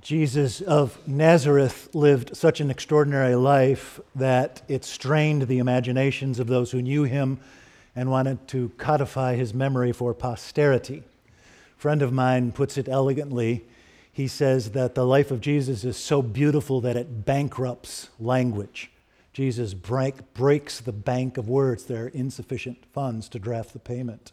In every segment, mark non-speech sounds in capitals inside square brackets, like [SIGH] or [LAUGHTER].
Jesus of Nazareth lived such an extraordinary life that it strained the imaginations of those who knew him and wanted to codify his memory for posterity. A friend of mine puts it elegantly. He says that the life of Jesus is so beautiful that it bankrupts language. Jesus break, breaks the bank of words. There are insufficient funds to draft the payment.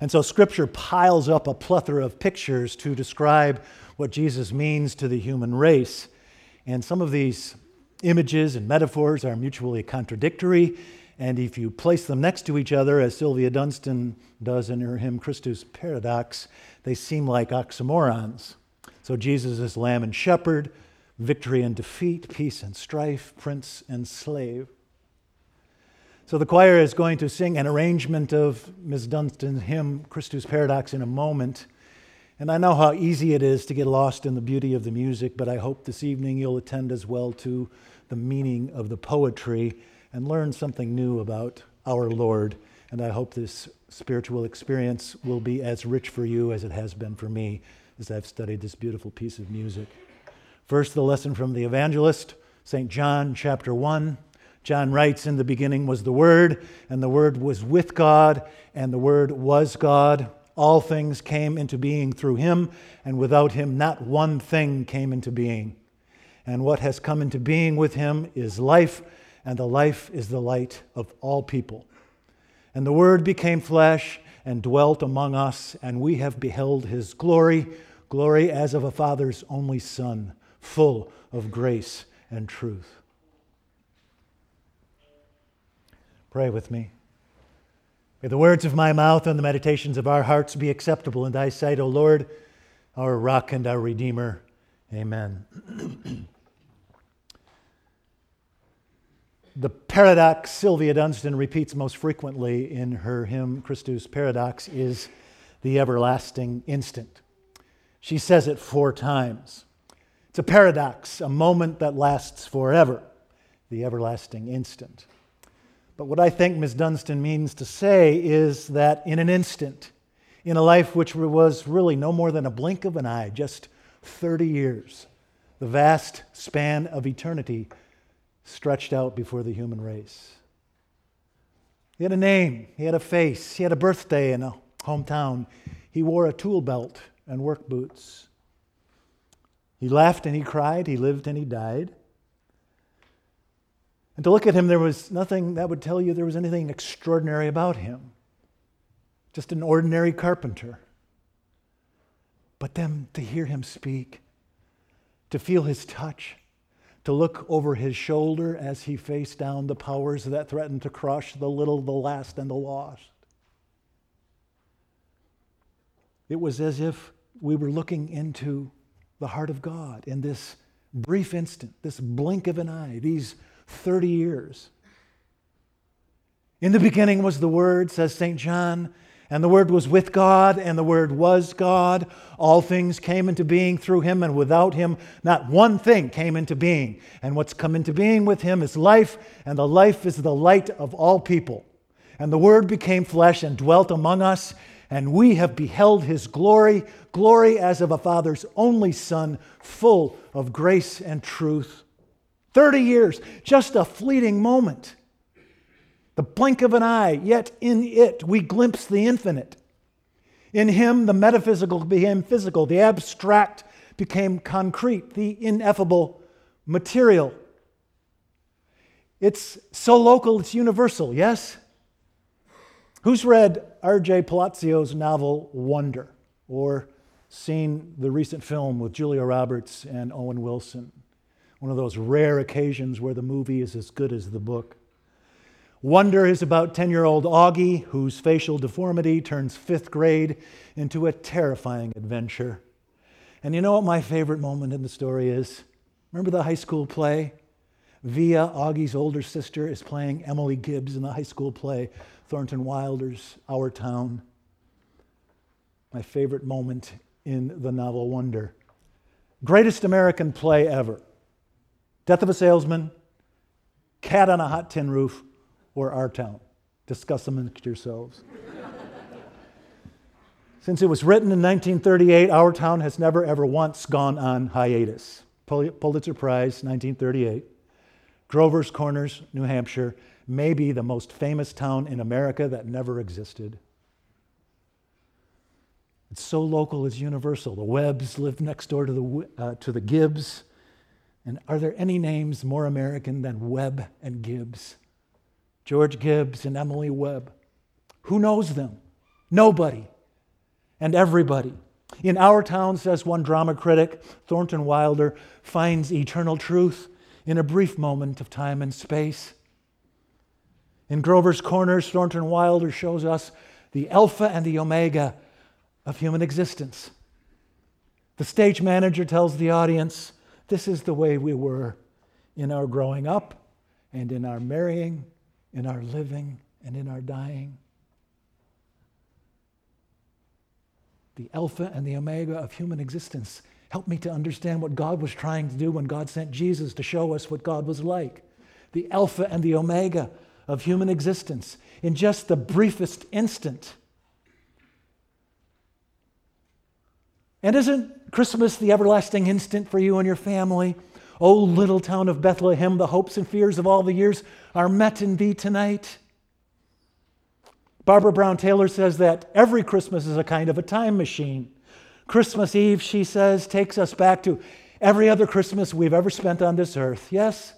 And so Scripture piles up a plethora of pictures to describe what Jesus means to the human race. And some of these images and metaphors are mutually contradictory. And if you place them next to each other, as Sylvia Dunstan does in her hymn Christus Paradox, they seem like oxymorons. So Jesus is lamb and shepherd, victory and defeat, peace and strife, prince and slave. So the choir is going to sing an arrangement of Ms. Dunstan's hymn, Christus Paradox, in a moment. And I know how easy it is to get lost in the beauty of the music, but I hope this evening you'll attend as well to the meaning of the poetry and learn something new about our Lord. And I hope this spiritual experience will be as rich for you as it has been for me as I've studied this beautiful piece of music. First, the lesson from the evangelist, St. John chapter 1. John writes, In the beginning was the Word, and the Word was with God, and the Word was God. All things came into being through him, and without him, not one thing came into being. And what has come into being with him is life, and the life is the light of all people. And the Word became flesh and dwelt among us, and we have beheld his glory, glory as of a Father's only Son, full of grace and truth. Pray with me. May the words of my mouth and the meditations of our hearts be acceptable in thy sight, O Lord, our rock and our redeemer. Amen. [CLEARS THROAT] the paradox Sylvia Dunstan repeats most frequently in her hymn Christus Paradox is the everlasting instant. She says it four times. It's a paradox, a moment that lasts forever, the everlasting instant. But what I think Ms. Dunstan means to say is that in an instant, in a life which was really no more than a blink of an eye, just 30 years, the vast span of eternity stretched out before the human race. He had a name, he had a face, he had a birthday in a hometown. He wore a tool belt and work boots. He laughed and he cried, he lived and he died. And to look at him, there was nothing that would tell you there was anything extraordinary about him. Just an ordinary carpenter. But then to hear him speak, to feel his touch, to look over his shoulder as he faced down the powers that threatened to crush the little, the last, and the lost. It was as if we were looking into the heart of God in this brief instant, this blink of an eye, these 30 years. In the beginning was the Word, says St. John, and the Word was with God, and the Word was God. All things came into being through Him, and without Him, not one thing came into being. And what's come into being with Him is life, and the life is the light of all people. And the Word became flesh and dwelt among us, and we have beheld His glory, glory as of a Father's only Son, full of grace and truth. 30 years, just a fleeting moment. The blink of an eye, yet in it we glimpse the infinite. In him, the metaphysical became physical, the abstract became concrete, the ineffable material. It's so local, it's universal, yes? Who's read R.J. Palacio's novel Wonder or seen the recent film with Julia Roberts and Owen Wilson? One of those rare occasions where the movie is as good as the book. Wonder is about 10 year old Augie, whose facial deformity turns fifth grade into a terrifying adventure. And you know what my favorite moment in the story is? Remember the high school play? Via, Augie's older sister, is playing Emily Gibbs in the high school play, Thornton Wilder's Our Town. My favorite moment in the novel Wonder. Greatest American play ever. Death of a Salesman, Cat on a Hot Tin Roof, or Our Town. Discuss them amongst yourselves. Since it was written in 1938, Our Town has never ever once gone on hiatus. Pulitzer Prize, 1938. Grover's Corners, New Hampshire, may be the most famous town in America that never existed. It's so local, it's universal. The Webbs live next door to the, uh, to the Gibbs. And are there any names more American than Webb and Gibbs? George Gibbs and Emily Webb. Who knows them? Nobody and everybody. In our town, says one drama critic, Thornton Wilder finds eternal truth in a brief moment of time and space. In Grover's Corners, Thornton Wilder shows us the Alpha and the Omega of human existence. The stage manager tells the audience, This is the way we were in our growing up, and in our marrying, in our living, and in our dying. the Alpha and the Omega of human existence. Help me to understand what God was trying to do when God sent Jesus to show us what God was like. The Alpha and the Omega of human existence in just the briefest instant. And isn't Christmas the everlasting instant for you and your family? O oh, little town of Bethlehem, the hopes and fears of all the years are met in thee tonight. Barbara Brown Taylor says that every Christmas is a kind of a time machine. Christmas Eve, she says, takes us back to every other Christmas we've ever spent on this earth. Yes?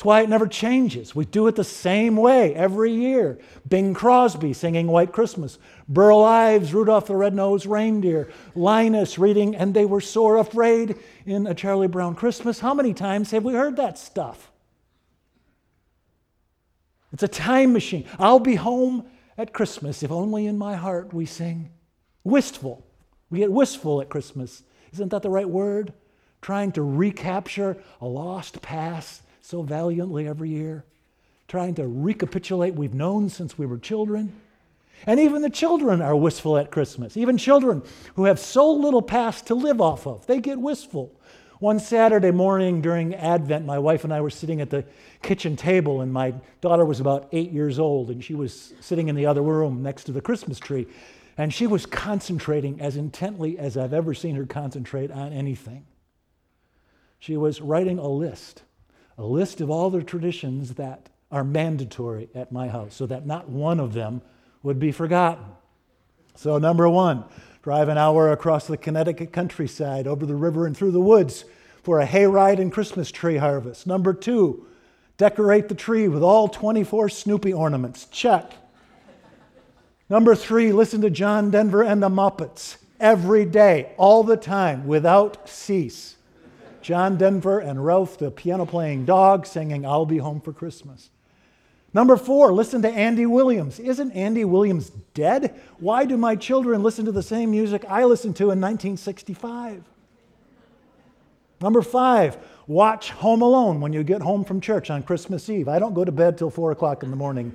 That's why it never changes. We do it the same way every year. Bing Crosby singing White Christmas, Burl Ives, Rudolph the Red-Nosed Reindeer, Linus reading And They Were Sore Afraid in A Charlie Brown Christmas. How many times have we heard that stuff? It's a time machine. I'll be home at Christmas if only in my heart we sing wistful. We get wistful at Christmas. Isn't that the right word? Trying to recapture a lost past so valiantly every year. Trying to recapitulate we've known since we were children. And even the children are wistful at Christmas. Even children who have so little past to live off of, they get wistful. One Saturday morning during Advent, my wife and I were sitting at the kitchen table, and my daughter was about eight years old, and she was sitting in the other room next to the Christmas tree. And she was concentrating as intently as I've ever seen her concentrate on anything. She was writing a list, a list of all the traditions that are mandatory at my house, so that not one of them would be forgotten. So, number one, drive an hour across the Connecticut countryside, over the river and through the woods for a hayride and Christmas tree harvest. Number two, decorate the tree with all 24 Snoopy ornaments. Check. Number three, listen to John Denver and the Muppets every day, all the time, without cease. John Denver and Ralph, the piano playing dog, singing, I'll Be Home for Christmas. Number four, listen to Andy Williams. Isn't Andy Williams dead? Why do my children listen to the same music I listened to in 1965? Number five, watch Home Alone when you get home from church on Christmas Eve. I don't go to bed till four o'clock in the morning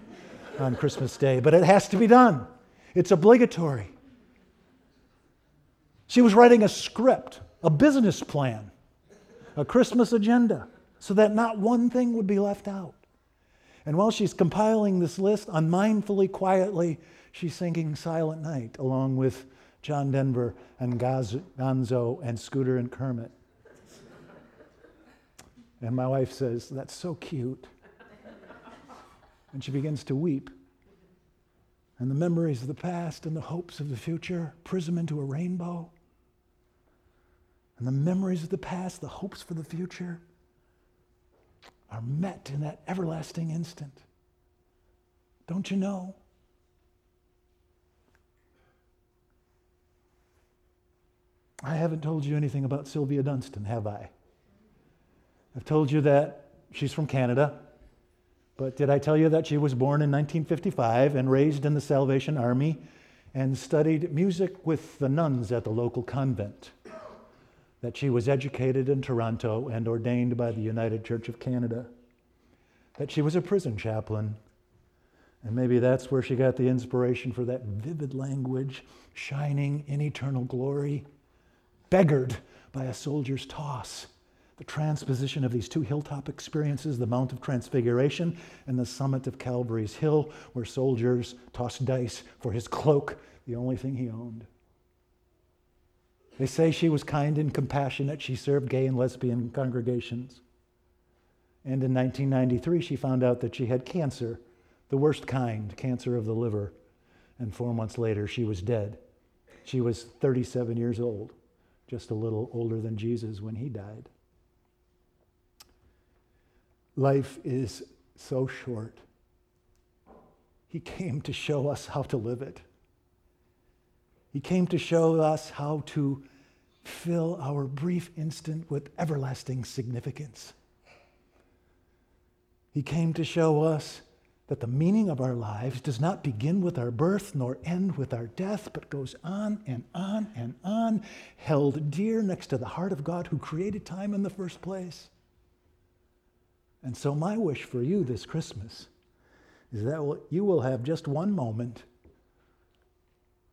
on Christmas Day, but it has to be done. It's obligatory. She was writing a script, a business plan, a Christmas agenda, so that not one thing would be left out. And while she's compiling this list, unmindfully, quietly, she's singing Silent Night along with John Denver and Gonzo and Scooter and Kermit. And my wife says, That's so cute. And she begins to weep. And the memories of the past and the hopes of the future prism into a rainbow. And the memories of the past, the hopes for the future, are met in that everlasting instant. Don't you know? I haven't told you anything about Sylvia Dunstan, have I? I've told you that she's from Canada, but did I tell you that she was born in 1955 and raised in the Salvation Army and studied music with the nuns at the local convent? That she was educated in Toronto and ordained by the United Church of Canada, that she was a prison chaplain. And maybe that's where she got the inspiration for that vivid language, shining in eternal glory, beggared by a soldier's toss, the transposition of these two hilltop experiences, the Mount of Transfiguration and the summit of Calvary's Hill, where soldiers tossed dice for his cloak, the only thing he owned. They say she was kind and compassionate. She served gay and lesbian congregations. And in 1993, she found out that she had cancer, the worst kind, cancer of the liver. And four months later, she was dead. She was 37 years old, just a little older than Jesus when he died. Life is so short. He came to show us how to live it. He came to show us how to fill our brief instant with everlasting significance. He came to show us that the meaning of our lives does not begin with our birth nor end with our death, but goes on and on and on, held dear next to the heart of God who created time in the first place. And so, my wish for you this Christmas is that you will have just one moment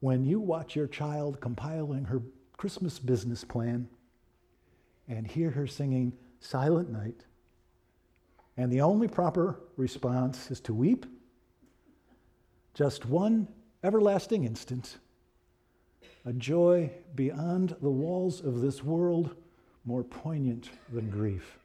when you watch your child compiling her Christmas business plan and hear her singing Silent Night. And the only proper response is to weep. Just one everlasting instant. A joy beyond the walls of this world, more poignant than grief.